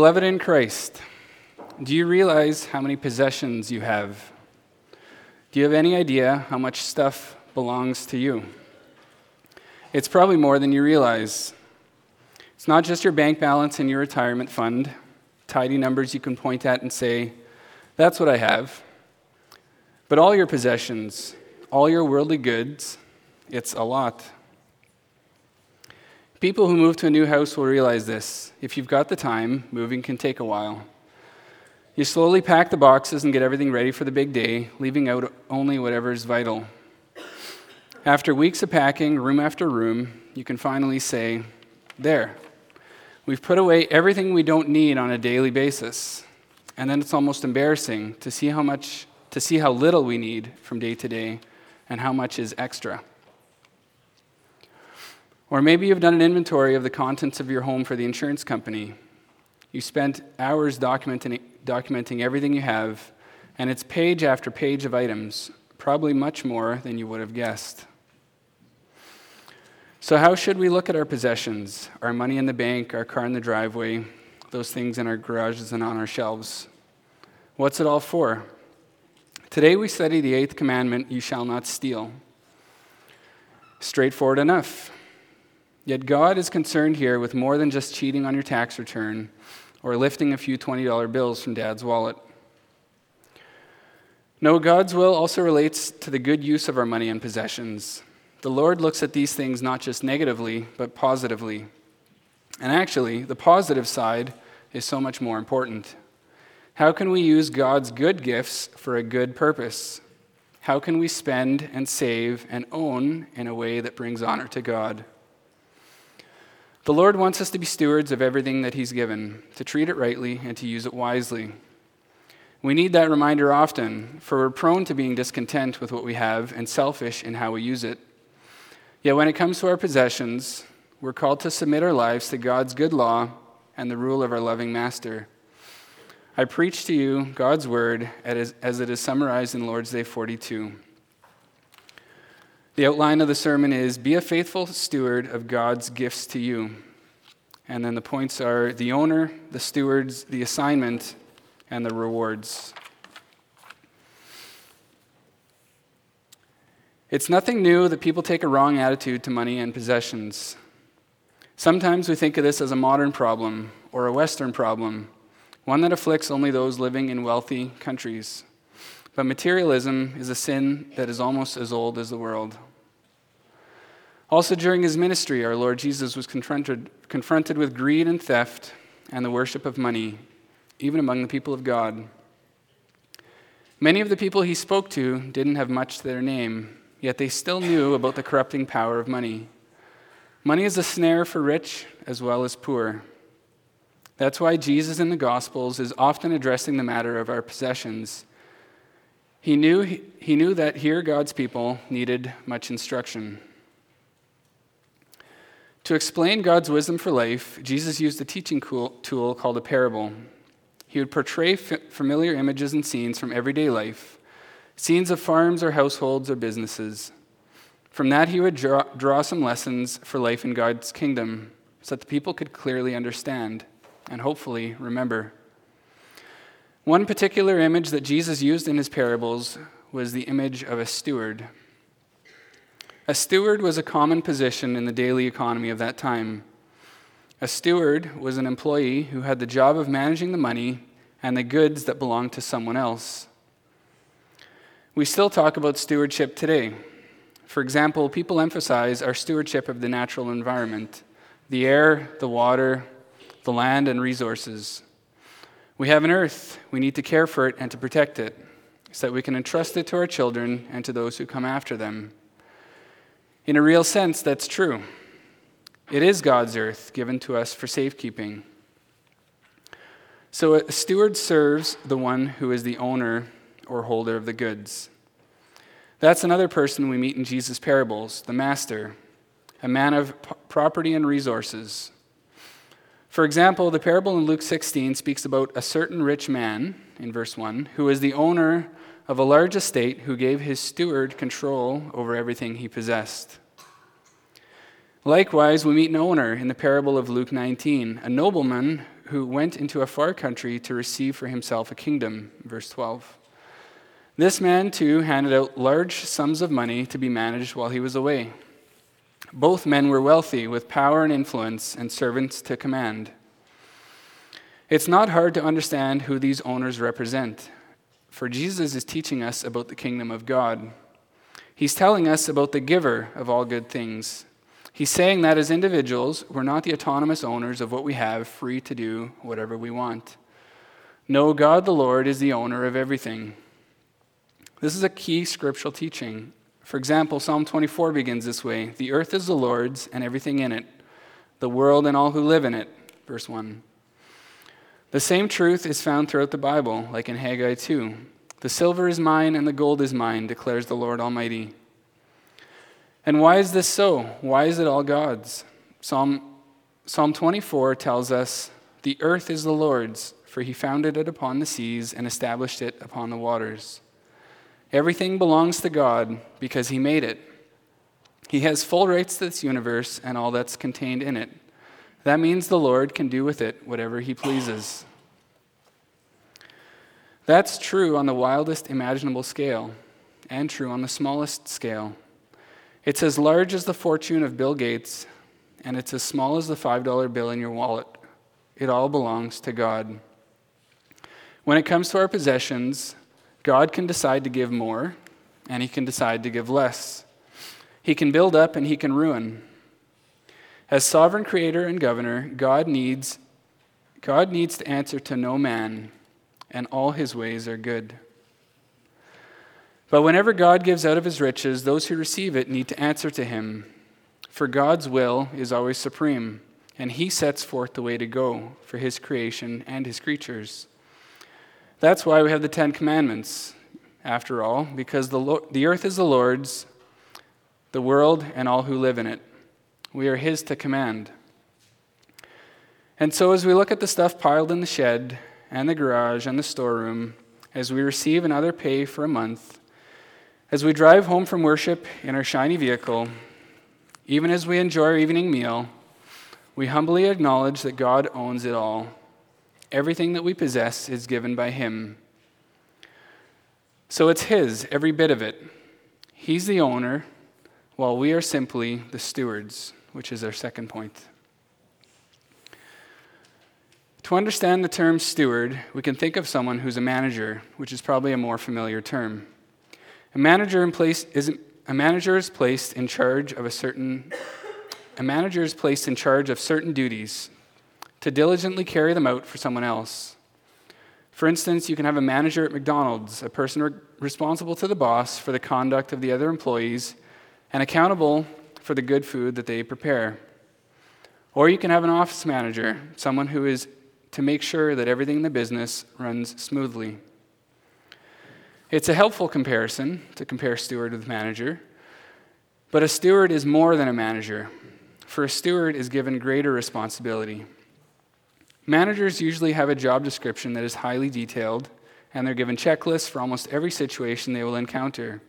Beloved in Christ, do you realize how many possessions you have? Do you have any idea how much stuff belongs to you? It's probably more than you realize. It's not just your bank balance and your retirement fund, tidy numbers you can point at and say, that's what I have. But all your possessions, all your worldly goods, it's a lot. People who move to a new house will realize this. If you've got the time, moving can take a while. You slowly pack the boxes and get everything ready for the big day, leaving out only whatever is vital. After weeks of packing, room after room, you can finally say, There, we've put away everything we don't need on a daily basis. And then it's almost embarrassing to see how much, to see how little we need from day to day and how much is extra. Or maybe you've done an inventory of the contents of your home for the insurance company. You spent hours documenting, documenting everything you have, and it's page after page of items, probably much more than you would have guessed. So, how should we look at our possessions, our money in the bank, our car in the driveway, those things in our garages and on our shelves? What's it all for? Today we study the eighth commandment you shall not steal. Straightforward enough. Yet God is concerned here with more than just cheating on your tax return or lifting a few $20 bills from dad's wallet. No, God's will also relates to the good use of our money and possessions. The Lord looks at these things not just negatively, but positively. And actually, the positive side is so much more important. How can we use God's good gifts for a good purpose? How can we spend and save and own in a way that brings honor to God? The Lord wants us to be stewards of everything that He's given, to treat it rightly and to use it wisely. We need that reminder often, for we're prone to being discontent with what we have and selfish in how we use it. Yet when it comes to our possessions, we're called to submit our lives to God's good law and the rule of our loving Master. I preach to you God's word as it is summarized in Lord's Day 42. The outline of the sermon is Be a faithful steward of God's gifts to you. And then the points are the owner, the stewards, the assignment, and the rewards. It's nothing new that people take a wrong attitude to money and possessions. Sometimes we think of this as a modern problem or a Western problem, one that afflicts only those living in wealthy countries. But materialism is a sin that is almost as old as the world. Also, during his ministry, our Lord Jesus was confronted, confronted with greed and theft and the worship of money, even among the people of God. Many of the people he spoke to didn't have much to their name, yet they still knew about the corrupting power of money. Money is a snare for rich as well as poor. That's why Jesus in the Gospels is often addressing the matter of our possessions. He knew, he knew that here God's people needed much instruction. To explain God's wisdom for life, Jesus used a teaching tool called a parable. He would portray familiar images and scenes from everyday life, scenes of farms or households or businesses. From that, he would draw, draw some lessons for life in God's kingdom so that the people could clearly understand and hopefully remember. One particular image that Jesus used in his parables was the image of a steward. A steward was a common position in the daily economy of that time. A steward was an employee who had the job of managing the money and the goods that belonged to someone else. We still talk about stewardship today. For example, people emphasize our stewardship of the natural environment the air, the water, the land, and resources. We have an earth. We need to care for it and to protect it so that we can entrust it to our children and to those who come after them. In a real sense, that's true. It is God's earth given to us for safekeeping. So a steward serves the one who is the owner or holder of the goods. That's another person we meet in Jesus' parables, the master, a man of property and resources. For example, the parable in Luke 16 speaks about a certain rich man, in verse 1, who is the owner of a large estate who gave his steward control over everything he possessed. Likewise, we meet an owner in the parable of Luke 19, a nobleman who went into a far country to receive for himself a kingdom. Verse 12. This man, too, handed out large sums of money to be managed while he was away. Both men were wealthy, with power and influence, and servants to command. It's not hard to understand who these owners represent, for Jesus is teaching us about the kingdom of God. He's telling us about the giver of all good things. He's saying that as individuals, we're not the autonomous owners of what we have, free to do whatever we want. No, God the Lord is the owner of everything. This is a key scriptural teaching. For example, Psalm 24 begins this way The earth is the Lord's and everything in it, the world and all who live in it. Verse 1. The same truth is found throughout the Bible, like in Haggai 2. The silver is mine and the gold is mine, declares the Lord Almighty. And why is this so? Why is it all God's? Psalm, Psalm 24 tells us the earth is the Lord's, for he founded it upon the seas and established it upon the waters. Everything belongs to God because he made it. He has full rights to this universe and all that's contained in it. That means the Lord can do with it whatever he pleases. That's true on the wildest imaginable scale, and true on the smallest scale. It's as large as the fortune of Bill Gates, and it's as small as the $5 bill in your wallet. It all belongs to God. When it comes to our possessions, God can decide to give more, and He can decide to give less. He can build up, and He can ruin. As sovereign creator and governor, God needs, God needs to answer to no man, and all his ways are good. But whenever God gives out of his riches, those who receive it need to answer to him. For God's will is always supreme, and he sets forth the way to go for his creation and his creatures. That's why we have the Ten Commandments, after all, because the, Lord, the earth is the Lord's, the world, and all who live in it. We are His to command. And so, as we look at the stuff piled in the shed and the garage and the storeroom, as we receive another pay for a month, as we drive home from worship in our shiny vehicle, even as we enjoy our evening meal, we humbly acknowledge that God owns it all. Everything that we possess is given by Him. So it's His, every bit of it. He's the owner, while we are simply the stewards which is our second point. To understand the term steward, we can think of someone who's a manager, which is probably a more familiar term. A manager, in place, is, a manager is placed in charge of a certain a manager is placed in charge of certain duties to diligently carry them out for someone else. For instance, you can have a manager at McDonald's, a person re- responsible to the boss for the conduct of the other employees and accountable for the good food that they prepare. Or you can have an office manager, someone who is to make sure that everything in the business runs smoothly. It's a helpful comparison to compare steward with manager, but a steward is more than a manager, for a steward is given greater responsibility. Managers usually have a job description that is highly detailed, and they're given checklists for almost every situation they will encounter.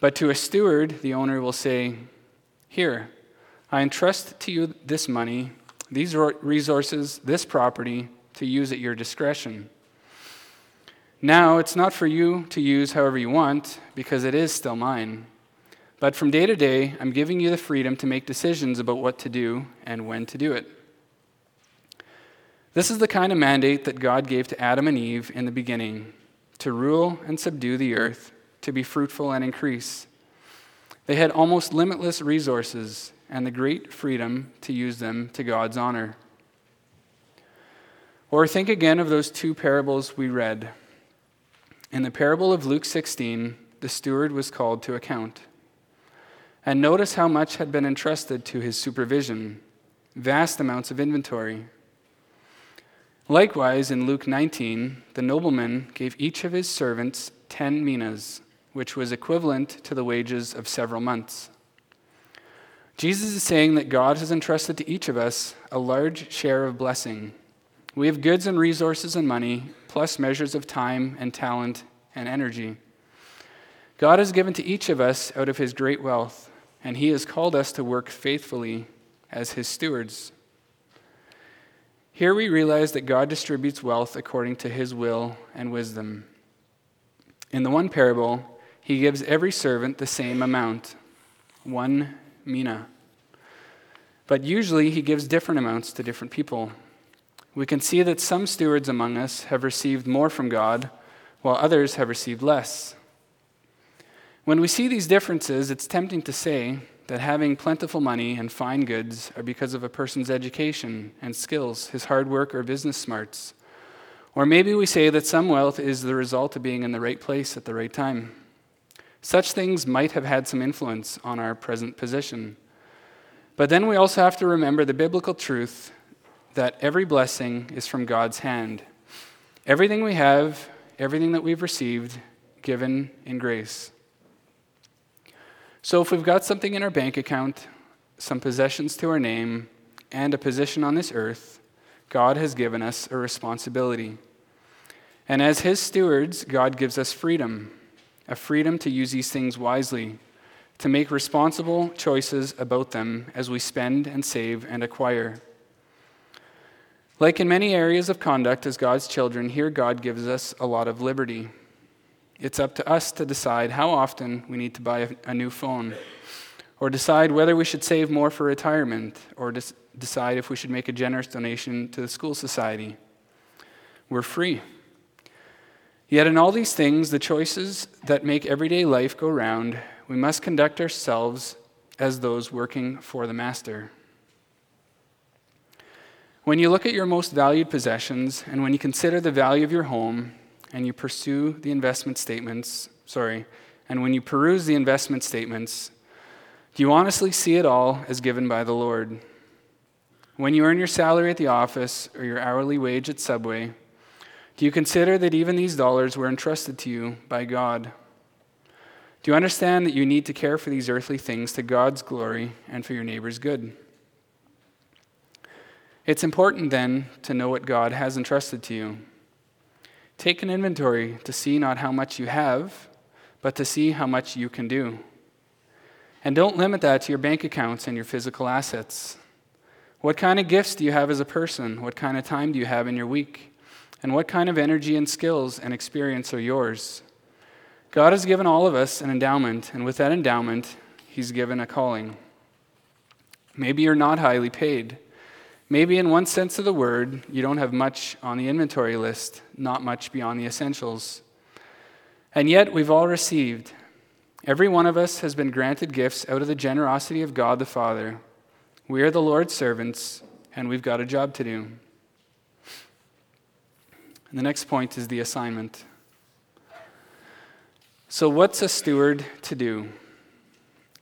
But to a steward, the owner will say, here, I entrust to you this money, these resources, this property, to use at your discretion. Now, it's not for you to use however you want, because it is still mine. But from day to day, I'm giving you the freedom to make decisions about what to do and when to do it. This is the kind of mandate that God gave to Adam and Eve in the beginning to rule and subdue the earth, to be fruitful and increase. They had almost limitless resources and the great freedom to use them to God's honor. Or think again of those two parables we read. In the parable of Luke 16, the steward was called to account. And notice how much had been entrusted to his supervision vast amounts of inventory. Likewise, in Luke 19, the nobleman gave each of his servants ten minas which was equivalent to the wages of several months. Jesus is saying that God has entrusted to each of us a large share of blessing. We have goods and resources and money, plus measures of time and talent and energy. God has given to each of us out of his great wealth, and he has called us to work faithfully as his stewards. Here we realize that God distributes wealth according to his will and wisdom. In the one parable, he gives every servant the same amount, one mina. But usually he gives different amounts to different people. We can see that some stewards among us have received more from God, while others have received less. When we see these differences, it's tempting to say that having plentiful money and fine goods are because of a person's education and skills, his hard work or business smarts. Or maybe we say that some wealth is the result of being in the right place at the right time. Such things might have had some influence on our present position. But then we also have to remember the biblical truth that every blessing is from God's hand. Everything we have, everything that we've received, given in grace. So if we've got something in our bank account, some possessions to our name, and a position on this earth, God has given us a responsibility. And as His stewards, God gives us freedom a freedom to use these things wisely, to make responsible choices about them as we spend and save and acquire. Like in many areas of conduct as God's children, here God gives us a lot of liberty. It's up to us to decide how often we need to buy a, new phone, or decide whether we should save more for retirement, or decide if we should make a generous donation to the school society. We're free. Yet, in all these things, the choices that make everyday life go round, we must conduct ourselves as those working for the Master. When you look at your most valued possessions, and when you consider the value of your home, and you pursue the investment statements, sorry, and when you peruse the investment statements, do you honestly see it all as given by the Lord? When you earn your salary at the office or your hourly wage at Subway, do you consider that even these dollars were entrusted to you by God? Do you understand that you need to care for these earthly things to God's glory and for your neighbor's good? It's important then to know what God has entrusted to you. Take an inventory to see not how much you have, but to see how much you can do. And don't limit that to your bank accounts and your physical assets. What kind of gifts do you have as a person? What kind of time do you have in your week? And what kind of energy and skills and experience are yours? God has given all of us an endowment, and with that endowment, He's given a calling. Maybe you're not highly paid. Maybe, in one sense of the word, you don't have much on the inventory list, not much beyond the essentials. And yet, we've all received. Every one of us has been granted gifts out of the generosity of God the Father. We are the Lord's servants, and we've got a job to do. And the next point is the assignment. So, what's a steward to do?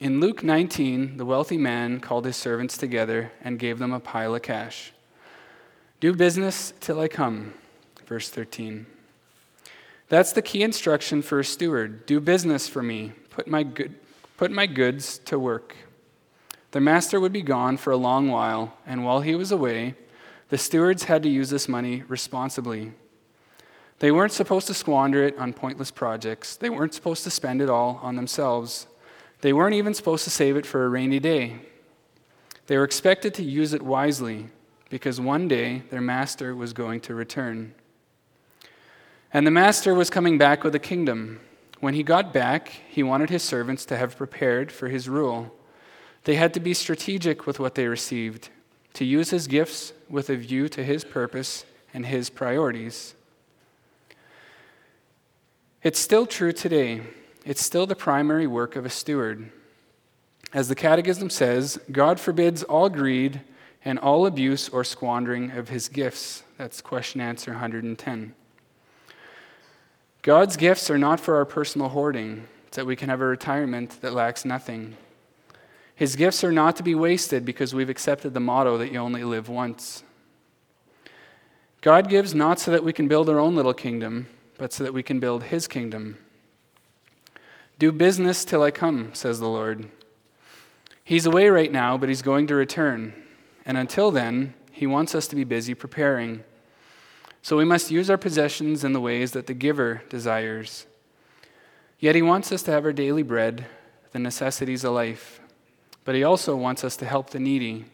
In Luke 19, the wealthy man called his servants together and gave them a pile of cash. Do business till I come, verse 13. That's the key instruction for a steward. Do business for me. Put my, good, put my goods to work. The master would be gone for a long while, and while he was away, the stewards had to use this money responsibly. They weren't supposed to squander it on pointless projects. They weren't supposed to spend it all on themselves. They weren't even supposed to save it for a rainy day. They were expected to use it wisely because one day their master was going to return. And the master was coming back with a kingdom. When he got back, he wanted his servants to have prepared for his rule. They had to be strategic with what they received, to use his gifts with a view to his purpose and his priorities. It's still true today. It's still the primary work of a steward. As the Catechism says, God forbids all greed and all abuse or squandering of his gifts. That's question answer 110. God's gifts are not for our personal hoarding, so that we can have a retirement that lacks nothing. His gifts are not to be wasted because we've accepted the motto that you only live once. God gives not so that we can build our own little kingdom, but so that we can build his kingdom. Do business till I come, says the Lord. He's away right now, but he's going to return. And until then, he wants us to be busy preparing. So we must use our possessions in the ways that the giver desires. Yet he wants us to have our daily bread, the necessities of life. But he also wants us to help the needy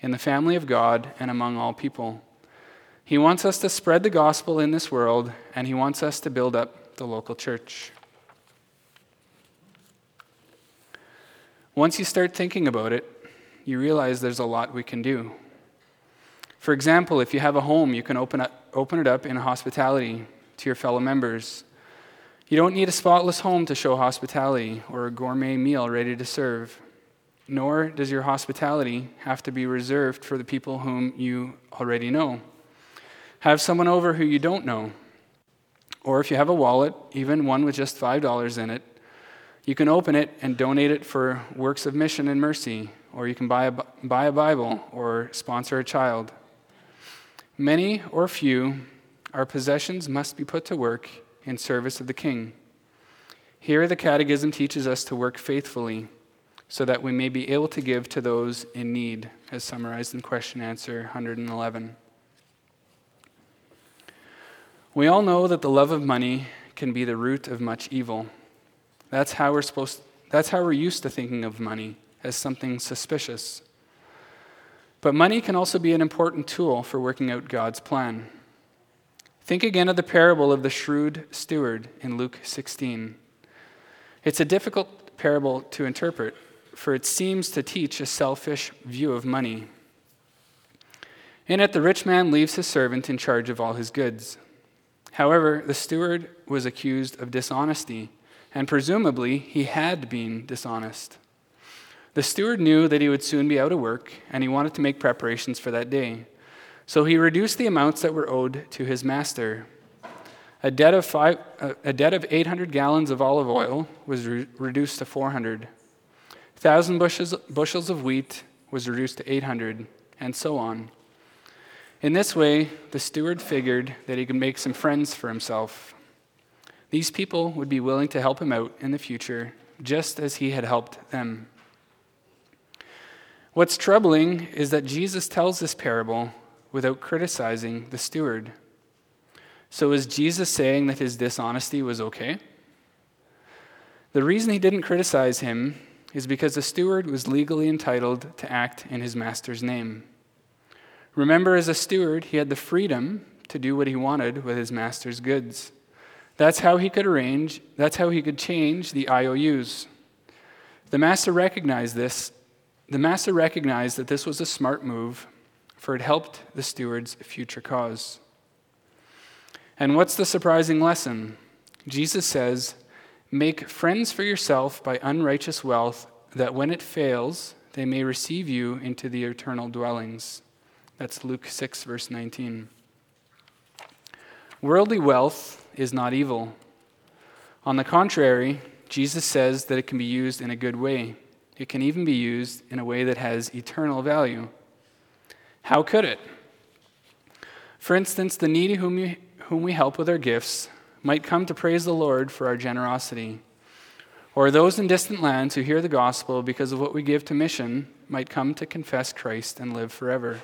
in the family of God and among all people. He wants us to spread the gospel in this world, and He wants us to build up the local church. Once you start thinking about it, you realize there's a lot we can do. For example, if you have a home, you can open, up, open it up in hospitality to your fellow members. You don't need a spotless home to show hospitality or a gourmet meal ready to serve. Nor does your hospitality have to be reserved for the people whom you already know. Have someone over who you don't know. Or if you have a wallet, even one with just $5 in it, you can open it and donate it for works of mission and mercy, or you can buy a, buy a Bible or sponsor a child. Many or few, our possessions must be put to work in service of the King. Here, the Catechism teaches us to work faithfully so that we may be able to give to those in need, as summarized in question answer 111. We all know that the love of money can be the root of much evil. That's how we're supposed that's how we're used to thinking of money as something suspicious. But money can also be an important tool for working out God's plan. Think again of the parable of the shrewd steward in Luke 16. It's a difficult parable to interpret, for it seems to teach a selfish view of money. In it, the rich man leaves his servant in charge of all his goods. However, the steward was accused of dishonesty, and presumably he had been dishonest. The steward knew that he would soon be out of work, and he wanted to make preparations for that day. So he reduced the amounts that were owed to his master. A debt of, five, a debt of 800 gallons of olive oil was re- reduced to 400. 1,000 bushels, bushels of wheat was reduced to 800, and so on. In this way, the steward figured that he could make some friends for himself. These people would be willing to help him out in the future, just as he had helped them. What's troubling is that Jesus tells this parable without criticizing the steward. So, is Jesus saying that his dishonesty was okay? The reason he didn't criticize him is because the steward was legally entitled to act in his master's name. Remember, as a steward, he had the freedom to do what he wanted with his master's goods. That's how he could arrange, that's how he could change the IOUs. The master recognized this the master recognized that this was a smart move, for it helped the steward's future cause. And what's the surprising lesson? Jesus says, Make friends for yourself by unrighteous wealth, that when it fails, they may receive you into the eternal dwellings. That's Luke 6, verse 19. Worldly wealth is not evil. On the contrary, Jesus says that it can be used in a good way. It can even be used in a way that has eternal value. How could it? For instance, the needy whom we, whom we help with our gifts might come to praise the Lord for our generosity. Or those in distant lands who hear the gospel because of what we give to mission might come to confess Christ and live forever.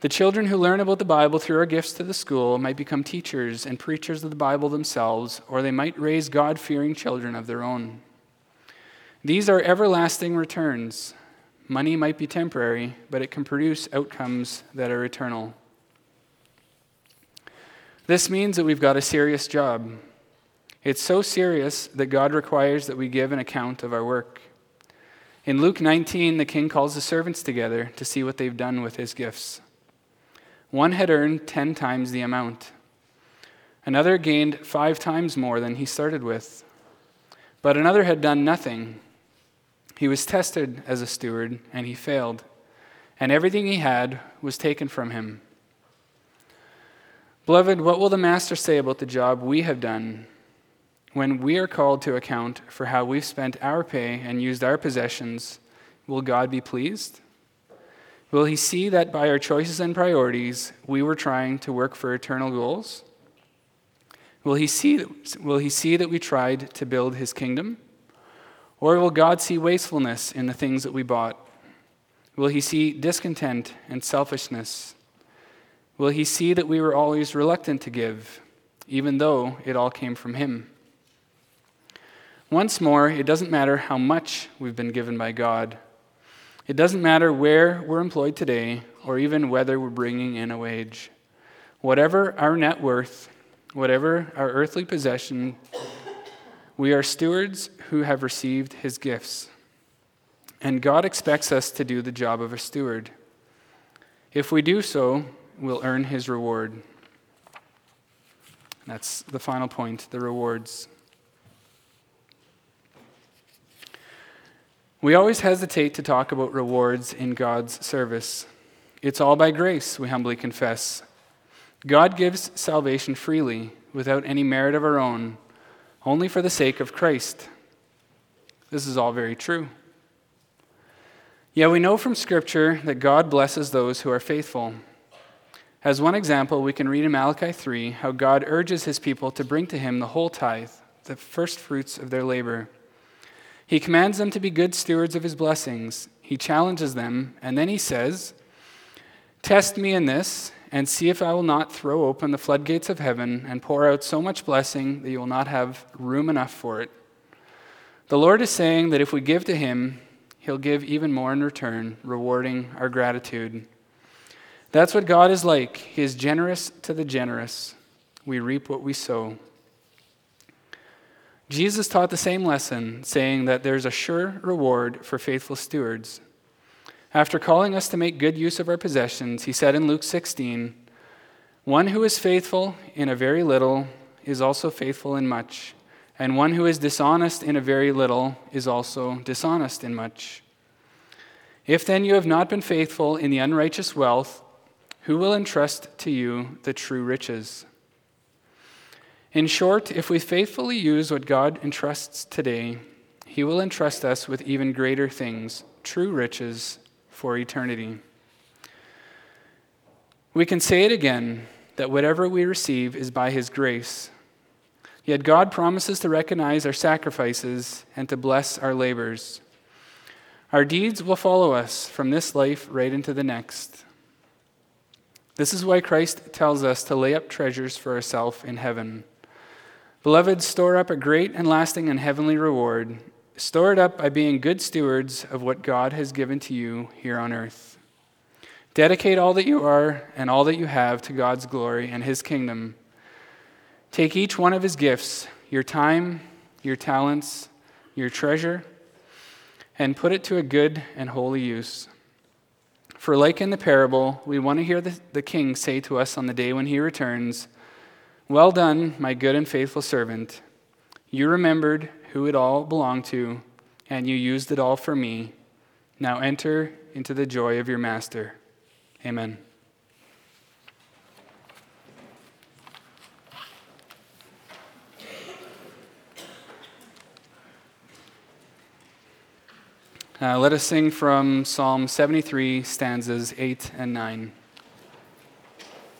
The children who learn about the Bible through our gifts to the school might become teachers and preachers of the Bible themselves, or they might raise God fearing children of their own. These are everlasting returns. Money might be temporary, but it can produce outcomes that are eternal. This means that we've got a serious job. It's so serious that God requires that we give an account of our work. In Luke 19, the king calls the servants together to see what they've done with his gifts. One had earned 10 times the amount, another gained five times more than he started with, but another had done nothing. He was tested as a steward, and he failed, and everything he had was taken from him. Beloved, what will the Master say about the job we have done when we are called to account for how we've spent our pay and used our possessions? Will God be pleased? Will he see that by our choices and priorities, we were trying to work for eternal goals? Will he see, will he see that we tried to build his kingdom? Or will God see wastefulness in the things that we bought? Will he see discontent and selfishness? Will he see that we were always reluctant to give, even though it all came from him? Once more, it doesn't matter how much we've been given by God. It doesn't matter where we're employed today or even whether we're bringing in a wage. Whatever our net worth, whatever our earthly possession, we are stewards who have received his gifts. And God expects us to do the job of a steward. If we do so, we'll earn his reward. That's the final point the rewards. We always hesitate to talk about rewards in God's service. It's all by grace, we humbly confess. God gives salvation freely, without any merit of our own, only for the sake of Christ. This is all very true. Yet we know from Scripture that God blesses those who are faithful. As one example, we can read in Malachi 3 how God urges his people to bring to him the whole tithe, the first fruits of their labor. He commands them to be good stewards of his blessings. He challenges them, and then he says, Test me in this, and see if I will not throw open the floodgates of heaven and pour out so much blessing that you will not have room enough for it. The Lord is saying that if we give to him, he'll give even more in return, rewarding our gratitude. That's what God is like. He is generous to the generous. We reap what we sow. Jesus taught the same lesson, saying that there's a sure reward for faithful stewards. After calling us to make good use of our possessions, he said in Luke 16, One who is faithful in a very little is also faithful in much, and one who is dishonest in a very little is also dishonest in much. If then you have not been faithful in the unrighteous wealth, who will entrust to you the true riches? In short, if we faithfully use what God entrusts today, He will entrust us with even greater things, true riches for eternity. We can say it again that whatever we receive is by His grace. Yet God promises to recognize our sacrifices and to bless our labors. Our deeds will follow us from this life right into the next. This is why Christ tells us to lay up treasures for ourselves in heaven Beloved, store up a great and lasting and heavenly reward. Store it up by being good stewards of what God has given to you here on earth. Dedicate all that you are and all that you have to God's glory and His kingdom. Take each one of His gifts, your time, your talents, your treasure, and put it to a good and holy use. For, like in the parable, we want to hear the, the king say to us on the day when he returns, well done, my good and faithful servant. You remembered who it all belonged to, and you used it all for me. Now enter into the joy of your master. Amen. Uh, let us sing from Psalm 73, stanzas 8 and 9.